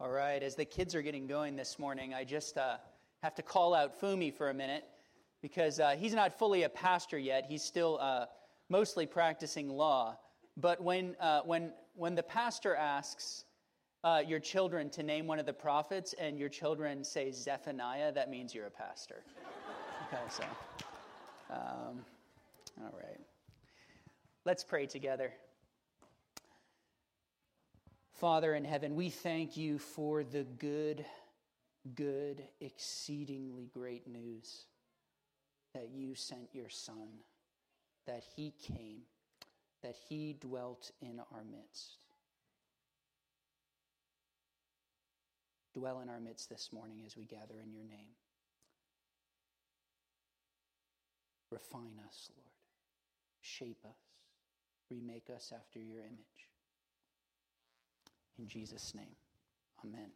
All right, as the kids are getting going this morning, I just uh, have to call out Fumi for a minute because uh, he's not fully a pastor yet. He's still uh, mostly practicing law. But when, uh, when, when the pastor asks uh, your children to name one of the prophets and your children say Zephaniah, that means you're a pastor. okay, so, um, all right. Let's pray together. Father in heaven, we thank you for the good, good, exceedingly great news that you sent your Son, that he came, that he dwelt in our midst. Dwell in our midst this morning as we gather in your name. Refine us, Lord. Shape us. Remake us after your image. In Jesus' name, amen.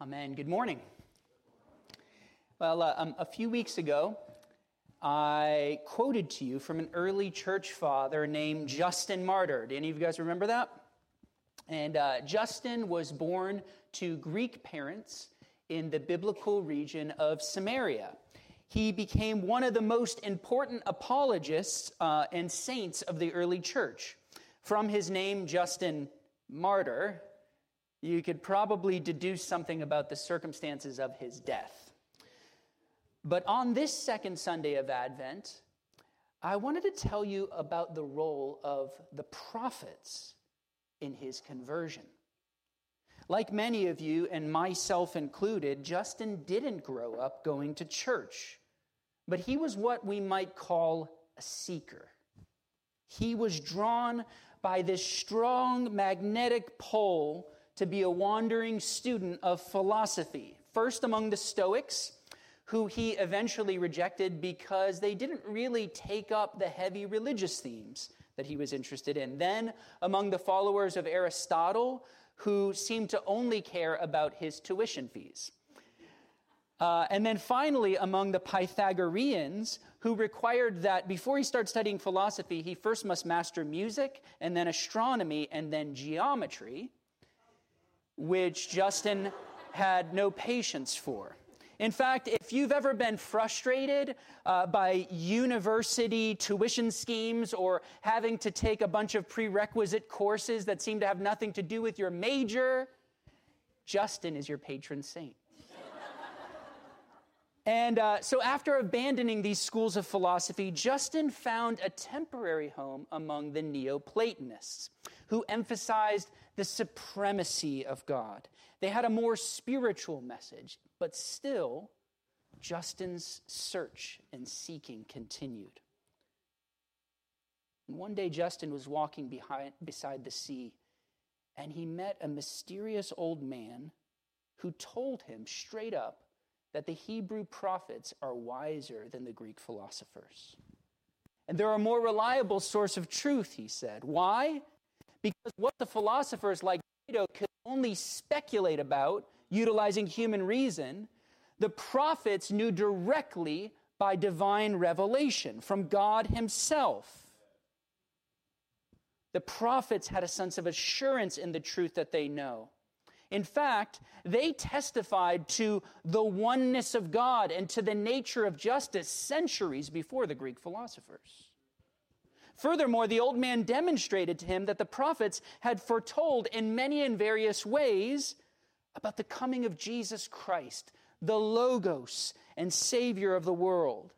Amen. Good morning. Well, uh, um, a few weeks ago, I quoted to you from an early church father named Justin Martyr. Do any of you guys remember that? And uh, Justin was born to Greek parents in the biblical region of Samaria. He became one of the most important apologists uh, and saints of the early church. From his name, Justin Martyr, you could probably deduce something about the circumstances of his death. But on this second Sunday of Advent, I wanted to tell you about the role of the prophets in his conversion. Like many of you, and myself included, Justin didn't grow up going to church, but he was what we might call a seeker. He was drawn by this strong magnetic pull to be a wandering student of philosophy, first among the Stoics, who he eventually rejected because they didn't really take up the heavy religious themes that he was interested in. Then among the followers of Aristotle, who seemed to only care about his tuition fees. Uh, and then finally, among the Pythagoreans, who required that before he starts studying philosophy, he first must master music, and then astronomy, and then geometry, which Justin had no patience for. In fact, if you've ever been frustrated uh, by university tuition schemes or having to take a bunch of prerequisite courses that seem to have nothing to do with your major, Justin is your patron saint. And uh, so, after abandoning these schools of philosophy, Justin found a temporary home among the Neoplatonists, who emphasized the supremacy of God. They had a more spiritual message, but still, Justin's search and seeking continued. And one day, Justin was walking behind, beside the sea, and he met a mysterious old man who told him straight up that the Hebrew prophets are wiser than the Greek philosophers. And they're a more reliable source of truth, he said. Why? Because what the philosophers like Plato could only speculate about, utilizing human reason, the prophets knew directly by divine revelation from God Himself. The prophets had a sense of assurance in the truth that they know. In fact, they testified to the oneness of God and to the nature of justice centuries before the Greek philosophers. Furthermore, the old man demonstrated to him that the prophets had foretold in many and various ways about the coming of Jesus Christ, the Logos and Savior of the world.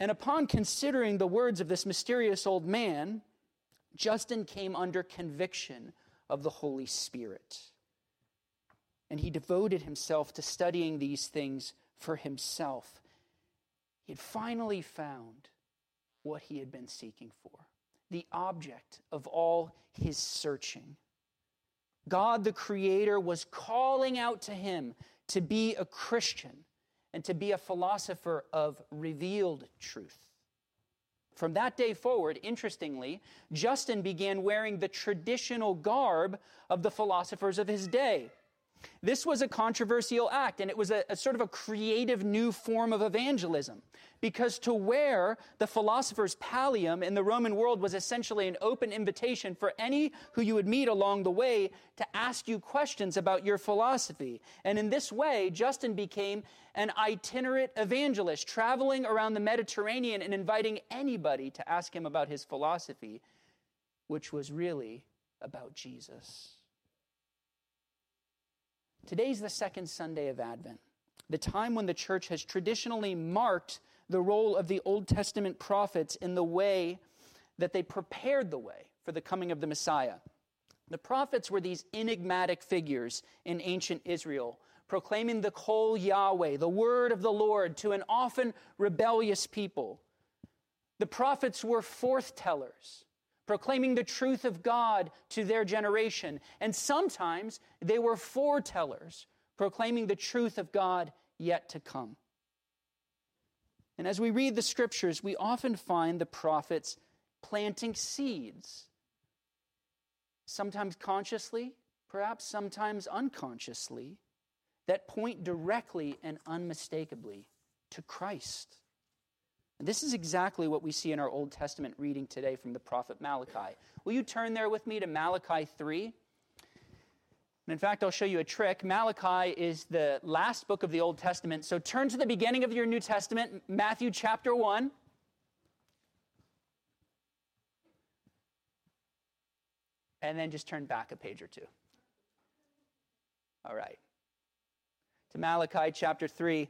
And upon considering the words of this mysterious old man, Justin came under conviction of the Holy Spirit and he devoted himself to studying these things for himself. He had finally found what he had been seeking for, the object of all his searching. God the Creator was calling out to him to be a Christian and to be a philosopher of revealed truth. From that day forward, interestingly, Justin began wearing the traditional garb of the philosophers of his day. This was a controversial act, and it was a, a, sort of a creative new form of evangelism. Because to wear the philosopher's pallium in the Roman world was essentially an open invitation for any who you would meet along the way to ask you questions about your philosophy. And in this way, Justin became an itinerant evangelist, traveling around the Mediterranean and inviting anybody to ask him about his philosophy, which was really about Jesus. Today's the second Sunday of Advent, the time when the church has traditionally marked the role of the Old Testament prophets in the way that they prepared the way for the coming of the Messiah. The prophets were these enigmatic figures in ancient Israel, proclaiming the Kol Yahweh, the word of the Lord, to an often rebellious people. The prophets were forth tellers proclaiming the truth of God to their generation. And sometimes they were foretellers, proclaiming the truth of God yet to come. And as we read the scriptures, we often find the prophets planting seeds, sometimes consciously, perhaps sometimes unconsciously, that point directly and unmistakably to Christ. This is exactly what we see in our Old Testament reading today from the prophet Malachi. Will you turn there with me to Malachi 3? And in fact, I'll show you a trick. Malachi is the last book of the Old Testament. So turn to the beginning of your New Testament, Matthew chapter 1. And then just turn back a page or two. All right. To Malachi chapter 3.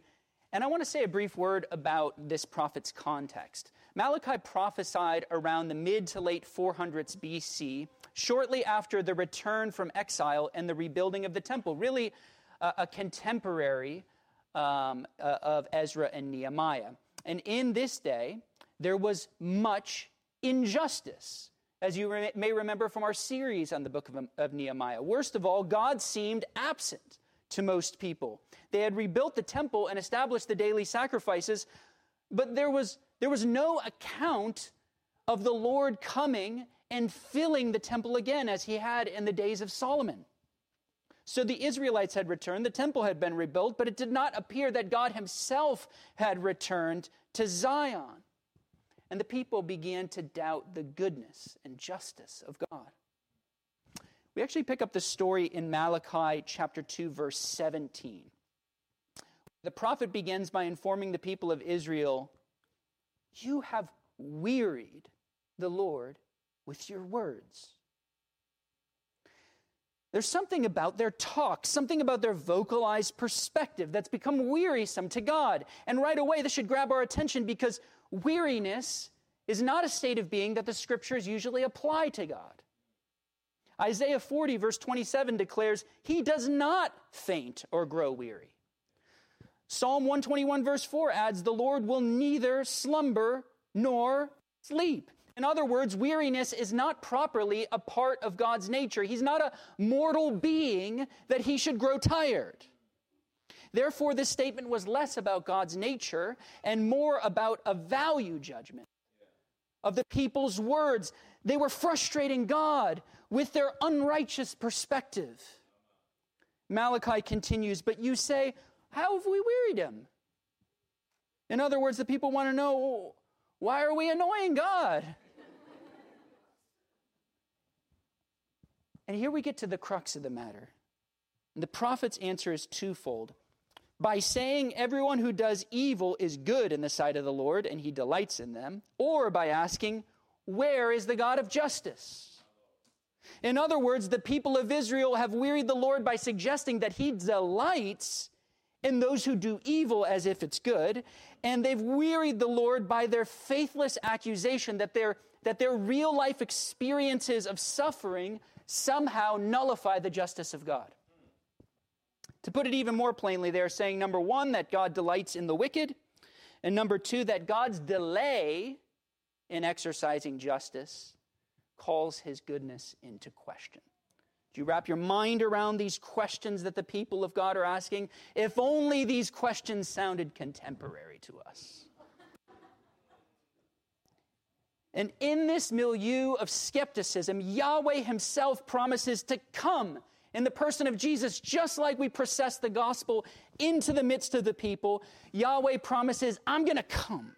And I want to say a brief word about this prophet's context. Malachi prophesied around the mid to late 400s BC, shortly after the return from exile and the rebuilding of the temple, really uh, a contemporary um, uh, of Ezra and Nehemiah. And in this day, there was much injustice, as you re- may remember from our series on the book of, of Nehemiah. Worst of all, God seemed absent to most people. They had rebuilt the temple and established the daily sacrifices, but there was, there was no account of the Lord coming and filling the temple again as he had in the days of Solomon. So the Israelites had returned, the temple had been rebuilt, but it did not appear that God himself had returned to Zion. And the people began to doubt the goodness and justice of God. We actually pick up the story in Malachi chapter 2, verse 17. The prophet begins by informing the people of Israel, You have wearied the Lord with your words. There's something about their talk, something about their vocalized perspective that's become wearisome to God. And right away, this should grab our attention because weariness is not a state of being that the scriptures usually apply to God. Isaiah 40, verse 27 declares, He does not faint or grow weary. Psalm 121, verse 4 adds, The Lord will neither slumber nor sleep. In other words, weariness is not properly a part of God's nature. He's not a mortal being that he should grow tired. Therefore, this statement was less about God's nature and more about a value judgment of the people's words. They were frustrating God with their unrighteous perspective. Malachi continues, But you say, How have we wearied him? In other words, the people want to know, Why are we annoying God? and here we get to the crux of the matter. And the prophet's answer is twofold. By saying everyone who does evil is good in the sight of the Lord and he delights in them, or by asking, Where is the God of justice? In other words, the people of Israel have wearied the Lord by suggesting that he delights in those who do evil as if it's good, and they've wearied the Lord by their faithless accusation that their, that their real life experiences of suffering somehow nullify the justice of God. To put it even more plainly, they're saying number one, that God delights in the wicked, and number two, that God's delay in exercising justice calls his goodness into question. Do you wrap your mind around these questions that the people of God are asking? If only these questions sounded contemporary to us. And in this milieu of skepticism, Yahweh himself promises to come in the person of Jesus, just like we process the gospel into the midst of the people, Yahweh promises, I'm going to come.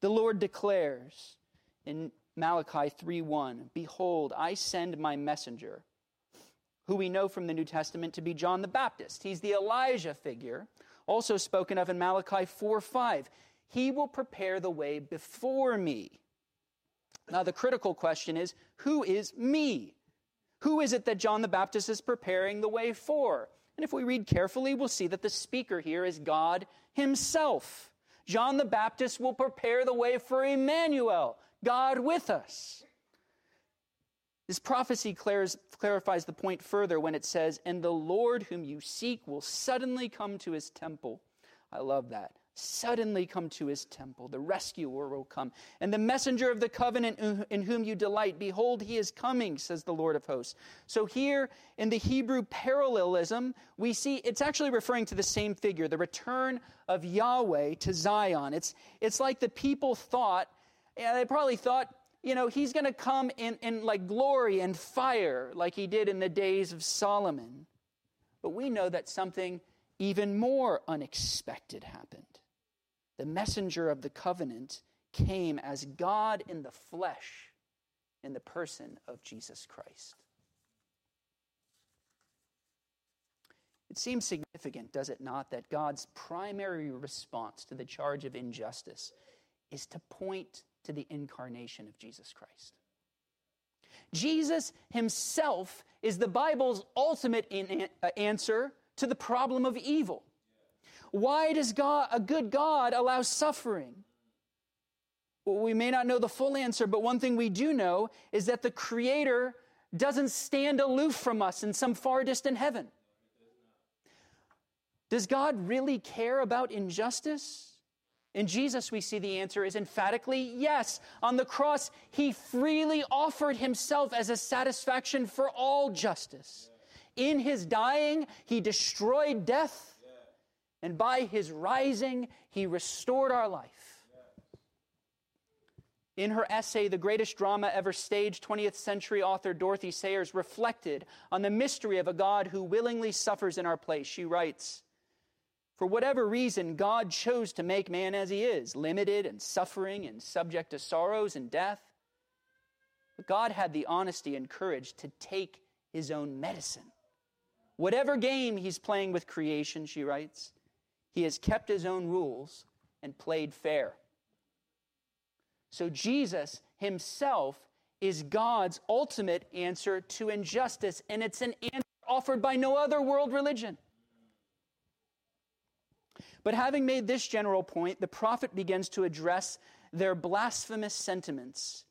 The Lord declares in Malachi 3:1, "Behold, I send my messenger, who we know from the New Testament to be John the Baptist. He's the Elijah figure, also spoken of in Malachi 4:5. He will prepare the way before me." Now the critical question is, who is me? Who is it that John the Baptist is preparing the way for? And if we read carefully, we'll see that the speaker here is God Himself. John the Baptist will prepare the way for Emmanuel, God with us. This prophecy clarifies the point further when it says, And the Lord whom you seek will suddenly come to his temple. I love that suddenly come to his temple. The rescuer will come. And the messenger of the covenant in whom you delight, behold, he is coming, says the Lord of hosts. So here in the Hebrew parallelism, we see it's actually referring to the same figure, the return of Yahweh to Zion. It's, it's like the people thought, yeah, they probably thought, you know, he's going to come in, in like glory and fire like he did in the days of Solomon. But we know that something even more unexpected happened the messenger of the covenant came as God in the flesh in the person of Jesus Christ. It seems significant, does it not, that God's primary response to the charge of injustice is to point to the incarnation of Jesus Christ. Jesus himself is the Bible's ultimate in, uh, answer to the problem of evil. Why does God, a good God allow suffering? Well, we may not know the full answer, but one thing we do know is that the Creator doesn't stand aloof from us in some far distant heaven. Does God really care about injustice? In Jesus, we see the answer is emphatically yes. On the cross, He freely offered Himself as a satisfaction for all justice. In His dying, He destroyed death and by his rising, he restored our life. In her essay, The Greatest Drama Ever Staged, 20th century author Dorothy Sayers reflected on the mystery of a God who willingly suffers in our place. She writes, For whatever reason, God chose to make man as he is, limited and suffering and subject to sorrows and death. But God had the honesty and courage to take his own medicine. Whatever game he's playing with creation, she writes, he has kept his own rules and played fair. So Jesus himself is God's ultimate answer to injustice, and it's an answer offered by no other world religion. But having made this general point, the prophet begins to address their blasphemous sentiments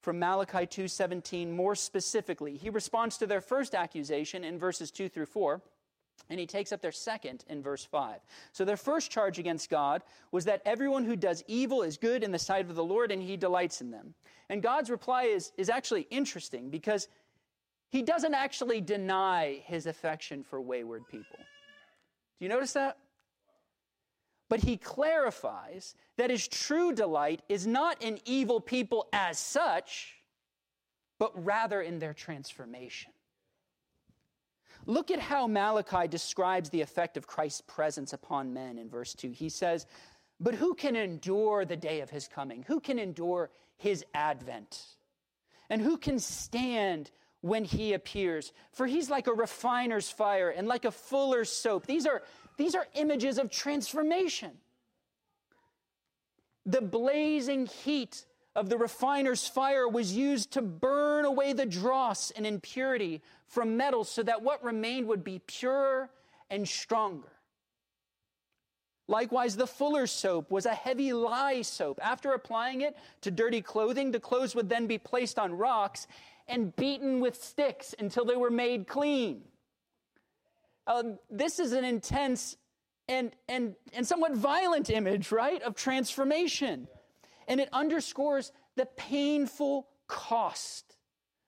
from Malachi 2:17 more specifically. He responds to their first accusation in verses 2 through 4. And he takes up their second in verse 5. So their first charge against God was that everyone who does evil is good in the sight of the Lord and he delights in them. And God's reply is, is actually interesting because he doesn't actually deny his affection for wayward people. Do you notice that? But he clarifies that his true delight is not in evil people as such, but rather in their transformation. Look at how Malachi describes the effect of Christ's presence upon men in verse 2. He says, But who can endure the day of his coming? Who can endure his advent? And who can stand when he appears? For he's like a refiner's fire and like a fuller's soap. These are, these are images of transformation. The blazing heat of the refiner's fire was used to burn away the dross and impurity from metals so that what remained would be purer and stronger. Likewise, the fuller's soap was a heavy lye soap. After applying it to dirty clothing, the clothes would then be placed on rocks and beaten with sticks until they were made clean. Uh, this is an intense and, and, and somewhat violent image, right, of transformation. And it underscores the painful cost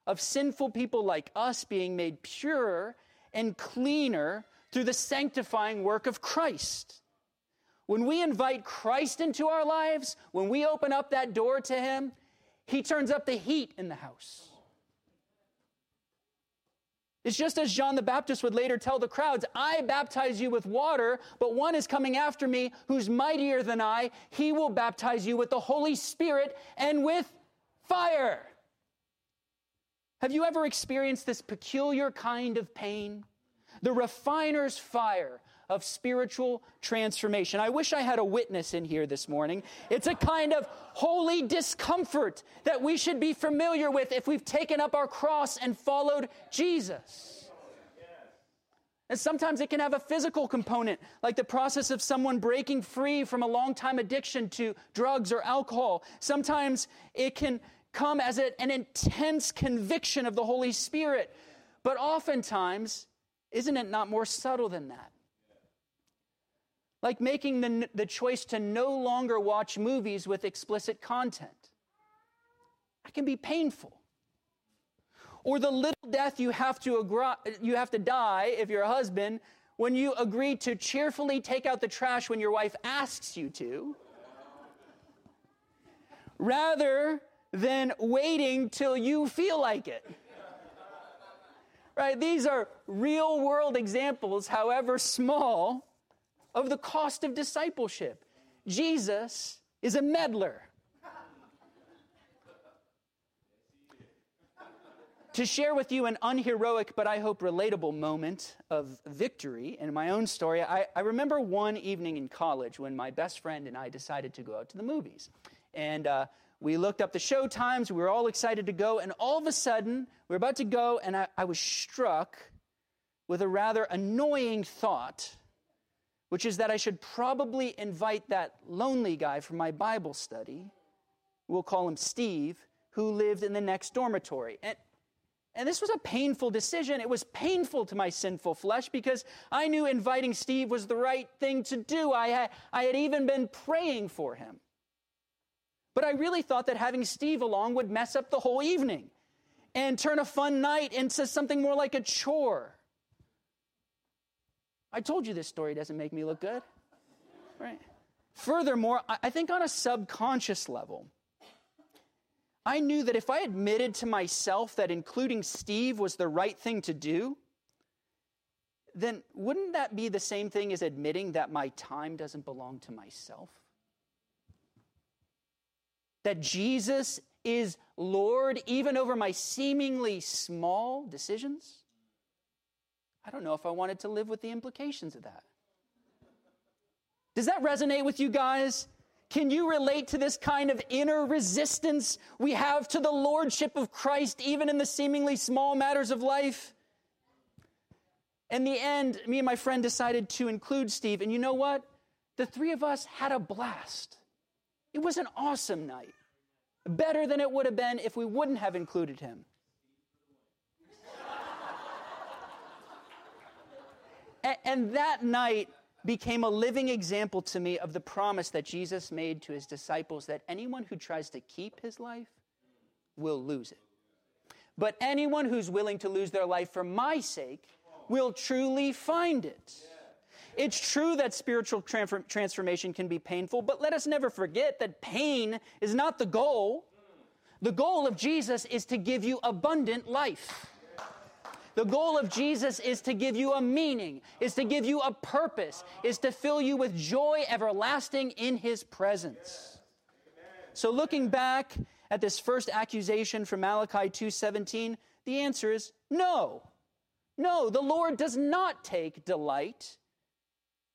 of sinful people like us being made purer and cleaner through the sanctifying work of Christ. When we invite Christ into our lives, when we open up that door to Him, He turns up the heat in the house. It's just as John the Baptist would later tell the crowds, I baptize you with water, but one is coming after me who's mightier than I. He will baptize you with the Holy Spirit and with fire. Have you ever experienced this peculiar kind of pain? The refiner's fire of spiritual transformation. I wish I had a witness in here this morning. It's a kind of holy discomfort that we should be familiar with if we've taken up our cross and followed Jesus. And sometimes it can have a physical component, like the process of someone breaking free from a long time addiction to drugs or alcohol. Sometimes it can come as an intense conviction of the Holy Spirit. But oftentimes, isn't it not more subtle than that? Like making the, the choice to no longer watch movies with explicit content. That can be painful. Or the little death you have to, agree, you have to die if you're a husband when you agree to cheerfully take out the trash when your wife asks you to, rather than waiting till you feel like it. Right? These are real world examples, however small, of the cost of discipleship. Jesus is a meddler. to share with you an unheroic but I hope relatable moment of victory in my own story, I, I, remember one evening in college when my best friend and I decided to go out to the movies. And uh, we looked up the show times, we were all excited to go, and all of a sudden, we were about to go, and I, I was struck with a rather annoying thought which is that I should probably invite that lonely guy from my Bible study, we'll call him Steve, who lived in the next dormitory. And, and this was a painful decision. It was painful to my sinful flesh because I knew inviting Steve was the right thing to do. I had, I had even been praying for him. But I really thought that having Steve along would mess up the whole evening and turn a fun night into something more like a chore. I told you this story doesn't make me look good. Right? Furthermore, I think on a subconscious level, I knew that if I admitted to myself that including Steve was the right thing to do, then wouldn't that be the same thing as admitting that my time doesn't belong to myself? That Jesus is Lord even over my seemingly small decisions? I don't know if I wanted to live with the implications of that. Does that resonate with you guys? Can you relate to this kind of inner resistance we have to the lordship of Christ, even in the seemingly small matters of life? In the end, me and my friend decided to include Steve, and you know what? The three of us had a blast. It was an awesome night. Better than it would have been if we wouldn't have included him. And that night became a living example to me of the promise that Jesus made to his disciples that anyone who tries to keep his life will lose it. But anyone who's willing to lose their life for my sake will truly find it. It's true that spiritual transformation can be painful, but let us never forget that pain is not the goal. The goal of Jesus is to give you abundant life. The goal of Jesus is to give you a meaning, is to give you a purpose, is to fill you with joy everlasting in his presence. So looking back at this first accusation from Malachi 2:17, the answer is no. No, the Lord does not take delight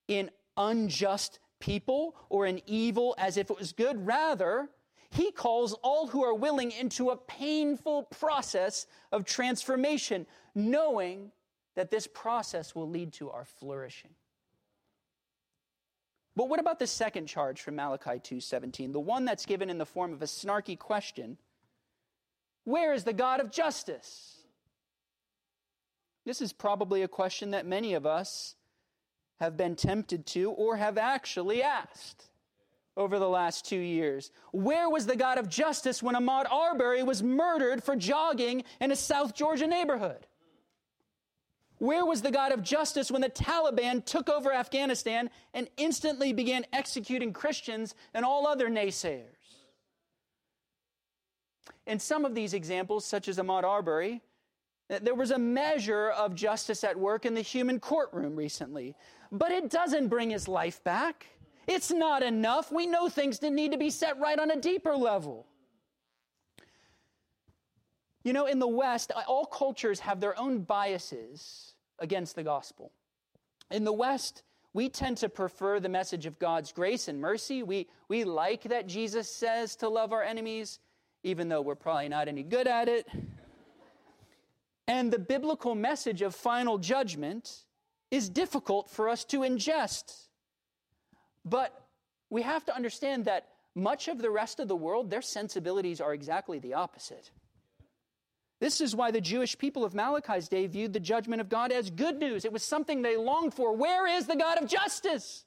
in unjust people or in evil as if it was good. Rather, he calls all who are willing into a painful process of transformation, knowing that this process will lead to our flourishing. But what about the second charge from Malachi 2:17, the one that's given in the form of a snarky question? Where is the God of justice? This is probably a question that many of us have been tempted to or have actually asked over the last two years. Where was the God of justice when Ahmaud Arbery was murdered for jogging in a South Georgia neighborhood? Where was the God of justice when the Taliban took over Afghanistan and instantly began executing Christians and all other naysayers? In some of these examples, such as Ahmaud Arbery, eh, There was a measure of justice at work in the human courtroom recently, but it doesn't bring his life back. It's not enough. We know things need to be set right on a deeper level. You know, in the West, uh, all cultures have their own biases against the gospel. In the West, we tend to prefer the message of God's grace and mercy. We, we like that Jesus says to love our enemies, even though we're probably not any good at it. And the biblical message of final judgment is difficult for us to ingest. But we have to understand that much of the rest of the world, their sensibilities are exactly the opposite. This is why the Jewish people of Malachi's day viewed the judgment of God as good news. It was something they longed for. Where is the God of justice?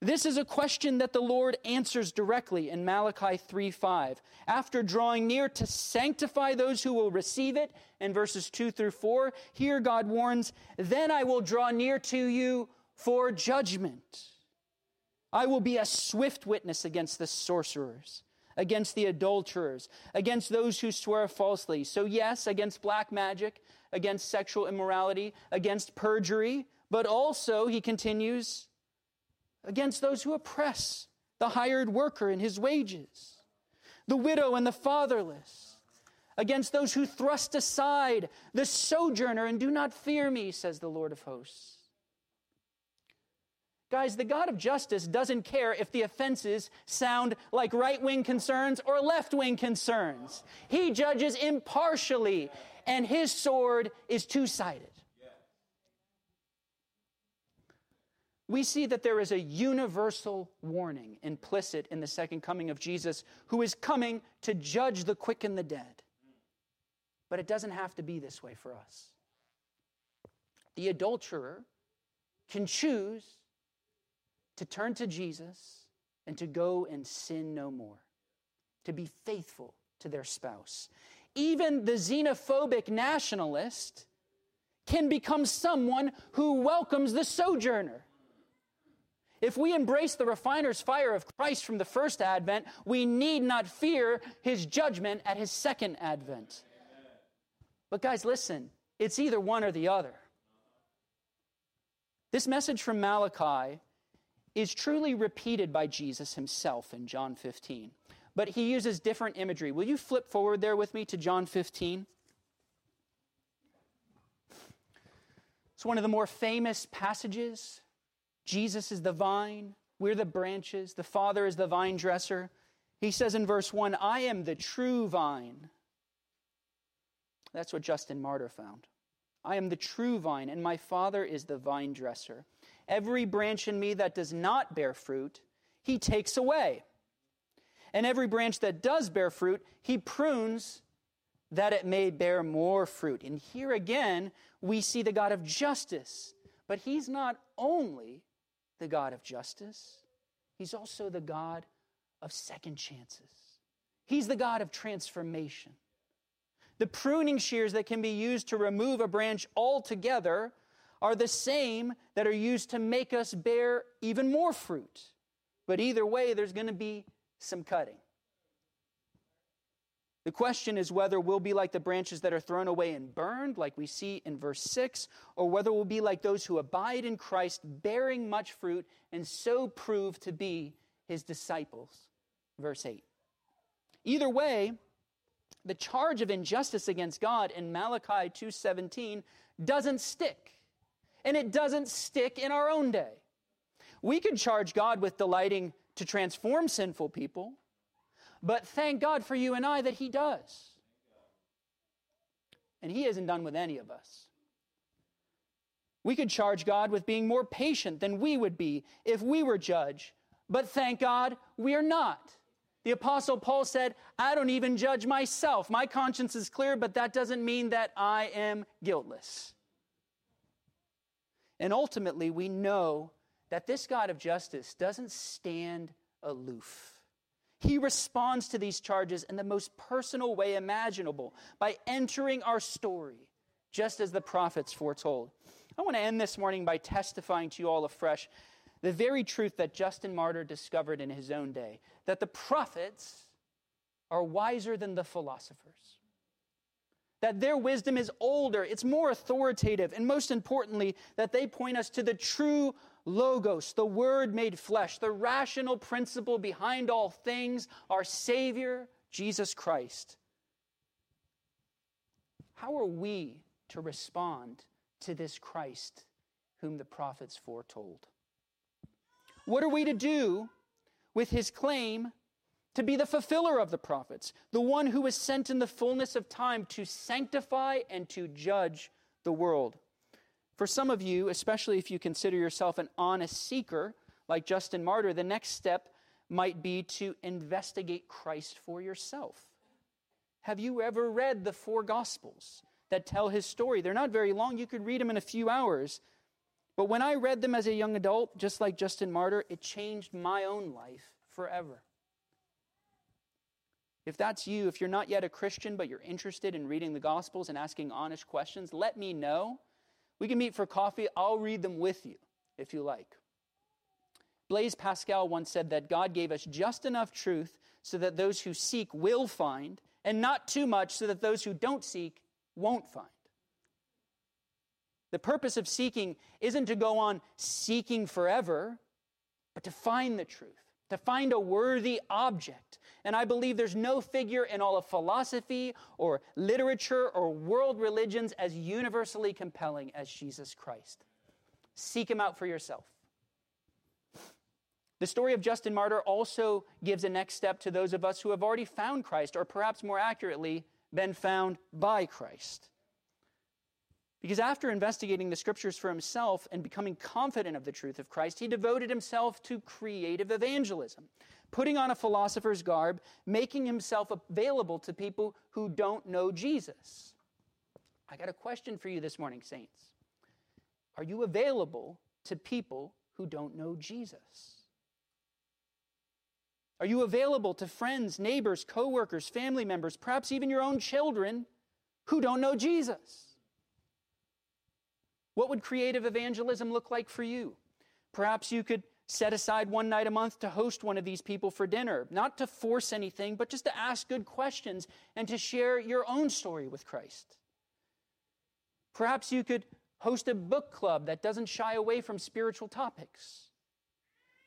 This is a question that the Lord answers directly in Malachi 3:5. After drawing near to sanctify those who will receive it in verses 2 through 4, here God warns, "Then I will draw near to you for judgment. I will be a swift witness against the sorcerers." against the adulterers, against those who swear falsely. So, yes, against black magic, against sexual immorality, against perjury, but also, he continues, against those who oppress the hired worker and his wages, the widow and the fatherless, against those who thrust aside the sojourner and do not fear me, says the Lord of hosts. Guys, the God of justice doesn't care if the offenses sound like right wing concerns or left wing concerns. He judges impartially, and his sword is two sided. We see that there is a universal warning implicit in the second coming of Jesus, who is coming to judge the quick and the dead. But it doesn't have to be this way for us. The adulterer can choose to turn to Jesus and to go and sin no more, to be faithful to their spouse. Even the xenophobic nationalist can become someone who welcomes the sojourner. If we embrace the refiner's fire of Christ from the first advent, we need not fear his judgment at his second advent. But, guys, listen, it's either one or the other. This message from Malachi is truly repeated by Jesus himself in John 15. But he uses different imagery. Will you flip forward there with me to John 15? It's one of the more famous passages. Jesus is the vine, we're the branches, the Father is the vine dresser. He says in verse 1, I am the true vine. That's what Justin Martyr found. I am the true vine, and my Father is the vine dresser. Every branch in me that does not bear fruit, he takes away. And every branch that does bear fruit, he prunes that it may bear more fruit. And here again, we see the God of justice. But he's not only the God of justice, he's also the God of second chances. He's the God of transformation. The pruning shears that can be used to remove a branch altogether are the same that are used to make us bear even more fruit. But either way, there's going to be some cutting. The question is whether we'll be like the branches that are thrown away and burned, like we see in verse 6, or whether we'll be like those who abide in Christ, bearing much fruit, and so prove to be his disciples. Verse 8. Either way, the charge of injustice against God in Malachi 2:17 doesn't stick and it doesn't stick in our own day. We could charge God with delighting to transform sinful people, but thank God for you and I that He does. And He isn't done with any of us. We could charge God with being more patient than we would be if we were judge, but thank God we are not. The Apostle Paul said, I don't even judge myself. My conscience is clear, but that doesn't mean that I am guiltless. And ultimately, we know that this God of justice doesn't stand aloof. He responds to these charges in the most personal way imaginable by entering our story, just as the prophets foretold. I want to end this morning by testifying to you all afresh the very truth that Justin Martyr discovered in his own day that the prophets are wiser than the philosophers. That their wisdom is older, it's more authoritative, and most importantly, that they point us to the true Logos, the Word made flesh, the rational principle behind all things, our Savior, Jesus Christ. How are we to respond to this Christ whom the prophets foretold? What are we to do with his claim to be the fulfiller of the prophets, the one who was sent in the fullness of time to sanctify and to judge the world. For some of you, especially if you consider yourself an honest seeker, like Justin Martyr, the next step might be to investigate Christ for yourself. Have you ever read the four Gospels that tell his story? They're not very long, you could read them in a few hours. But when I read them as a young adult, just like Justin Martyr, it changed my own life forever. If that's you, if you're not yet a Christian, but you're interested in reading the Gospels and asking honest questions, let me know. We can meet for coffee. I'll read them with you if you like. Blaise Pascal once said that God gave us just enough truth so that those who seek will find, and not too much so that those who don't seek won't find. The purpose of seeking isn't to go on seeking forever, but to find the truth to find a worthy object. And I believe there's no figure in all of philosophy or literature or world religions as universally compelling as Jesus Christ. Seek him out for yourself. The story of Justin Martyr also gives a next step to those of us who have already found Christ, or perhaps more accurately, been found by Christ. Because after investigating the scriptures for himself and becoming confident of the truth of Christ, he devoted himself to creative evangelism, putting on a philosopher's garb, making himself available to people who don't know Jesus. I got a question for you this morning, saints. Are you available to people who don't know Jesus? Are you available to friends, neighbors, coworkers, family members, perhaps even your own children who don't know Jesus? What would creative evangelism look like for you? Perhaps you could set aside one night a month to host one of these people for dinner, not to force anything, but just to ask good questions and to share your own story with Christ. Perhaps you could host a book club that doesn't shy away from spiritual topics.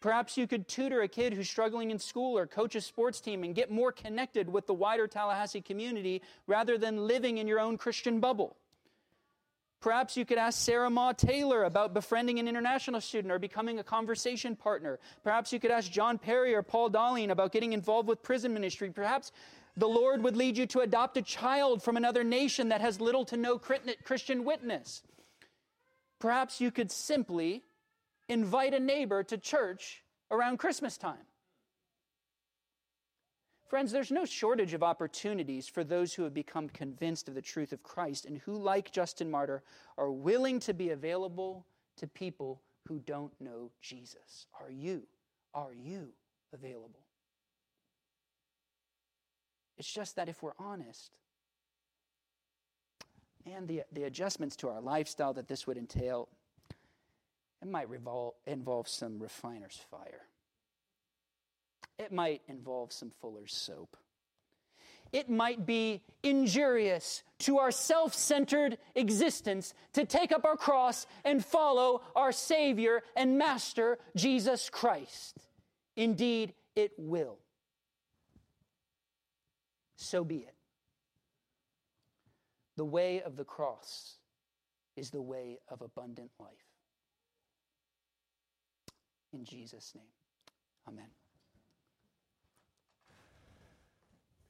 Perhaps you could tutor a kid who's struggling in school or coach a sports team and get more connected with the wider Tallahassee community rather than living in your own Christian bubble. Perhaps you could ask Sarah Ma Taylor about befriending an international student or becoming a conversation partner. Perhaps you could ask John Perry or Paul Darling about getting involved with prison ministry. Perhaps the Lord would lead you to adopt a child from another nation that has little to no Christian witness. Perhaps you could simply invite a neighbor to church around Christmas time. Friends, there's no shortage of opportunities for those who have become convinced of the truth of Christ and who, like Justin Martyr, are willing to be available to people who don't know Jesus. Are you? Are you available? It's just that if we're honest, and the, the adjustments to our lifestyle that this would entail, it might involve some refiner's fire. It might involve some Fuller's soap. It might be injurious to our self centered existence to take up our cross and follow our Savior and Master, Jesus Christ. Indeed, it will. So be it. The way of the cross is the way of abundant life. In Jesus' name, amen.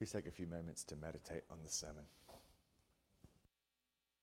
Please take a few moments to meditate on the sermon.